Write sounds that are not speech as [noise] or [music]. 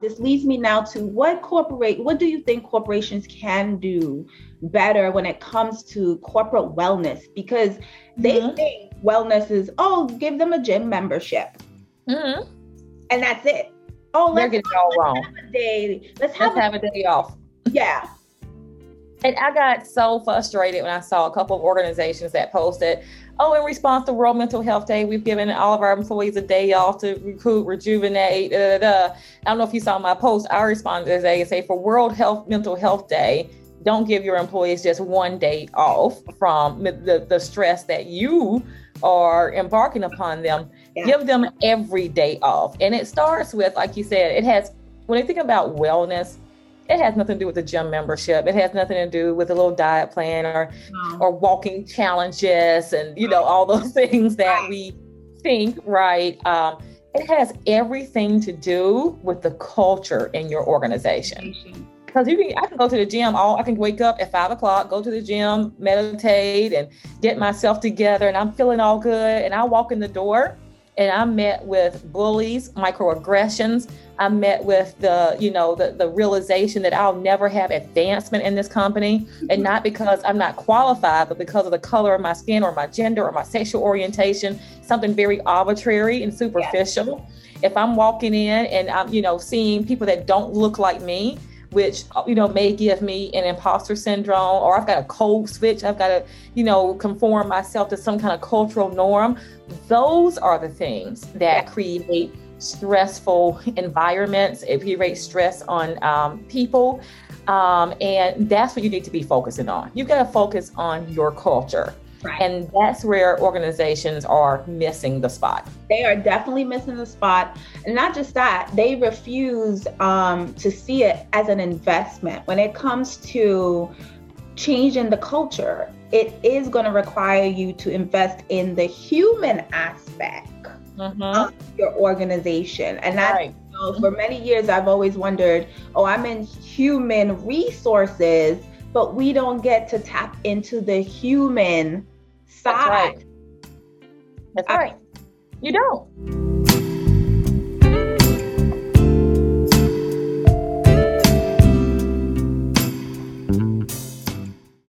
This leads me now to what corporate what do you think corporations can do better when it comes to corporate wellness? Because they mm-hmm. think wellness is oh, give them a gym membership. Mm-hmm. And that's it. Oh, let's, They're getting all wrong. Have a day. Let's have, let's a, have a day off. Yeah. And I got so frustrated when I saw a couple of organizations that posted, oh, in response to World Mental Health Day, we've given all of our employees a day off to recruit, rejuvenate. Da, da, da. I don't know if you saw my post. I responded today and say for World Health Mental Health Day, don't give your employees just one day off from the, the stress that you are embarking upon them. Yeah. Give them every day off. And it starts with, like you said, it has, when you think about wellness, it has nothing to do with the gym membership. It has nothing to do with a little diet plan or no. or walking challenges and you know all those [laughs] things that right. we think right. Um, it has everything to do with the culture in your organization. Because you can, I can go to the gym all. I can wake up at five o'clock, go to the gym, meditate, and get myself together, and I'm feeling all good. And I walk in the door, and I'm met with bullies, microaggressions, I met with the, you know, the, the realization that I'll never have advancement in this company. And mm-hmm. not because I'm not qualified, but because of the color of my skin or my gender or my sexual orientation, something very arbitrary and superficial. If I'm walking in and I'm, you know, seeing people that don't look like me, which you know may give me an imposter syndrome or i've got a code switch i've got to you know conform myself to some kind of cultural norm those are the things that create stressful environments, you rate stress on um, people. Um, and that's what you need to be focusing on. You've got to focus on your culture. Right. And that's where organizations are missing the spot. They are definitely missing the spot. And not just that, they refuse um, to see it as an investment. When it comes to changing the culture, it is going to require you to invest in the human aspect mm-hmm. of your organization. And that's right. you know, for many years I've always wondered, oh, I'm in human resources, but we don't get to tap into the human side. That's right. That's right. You don't.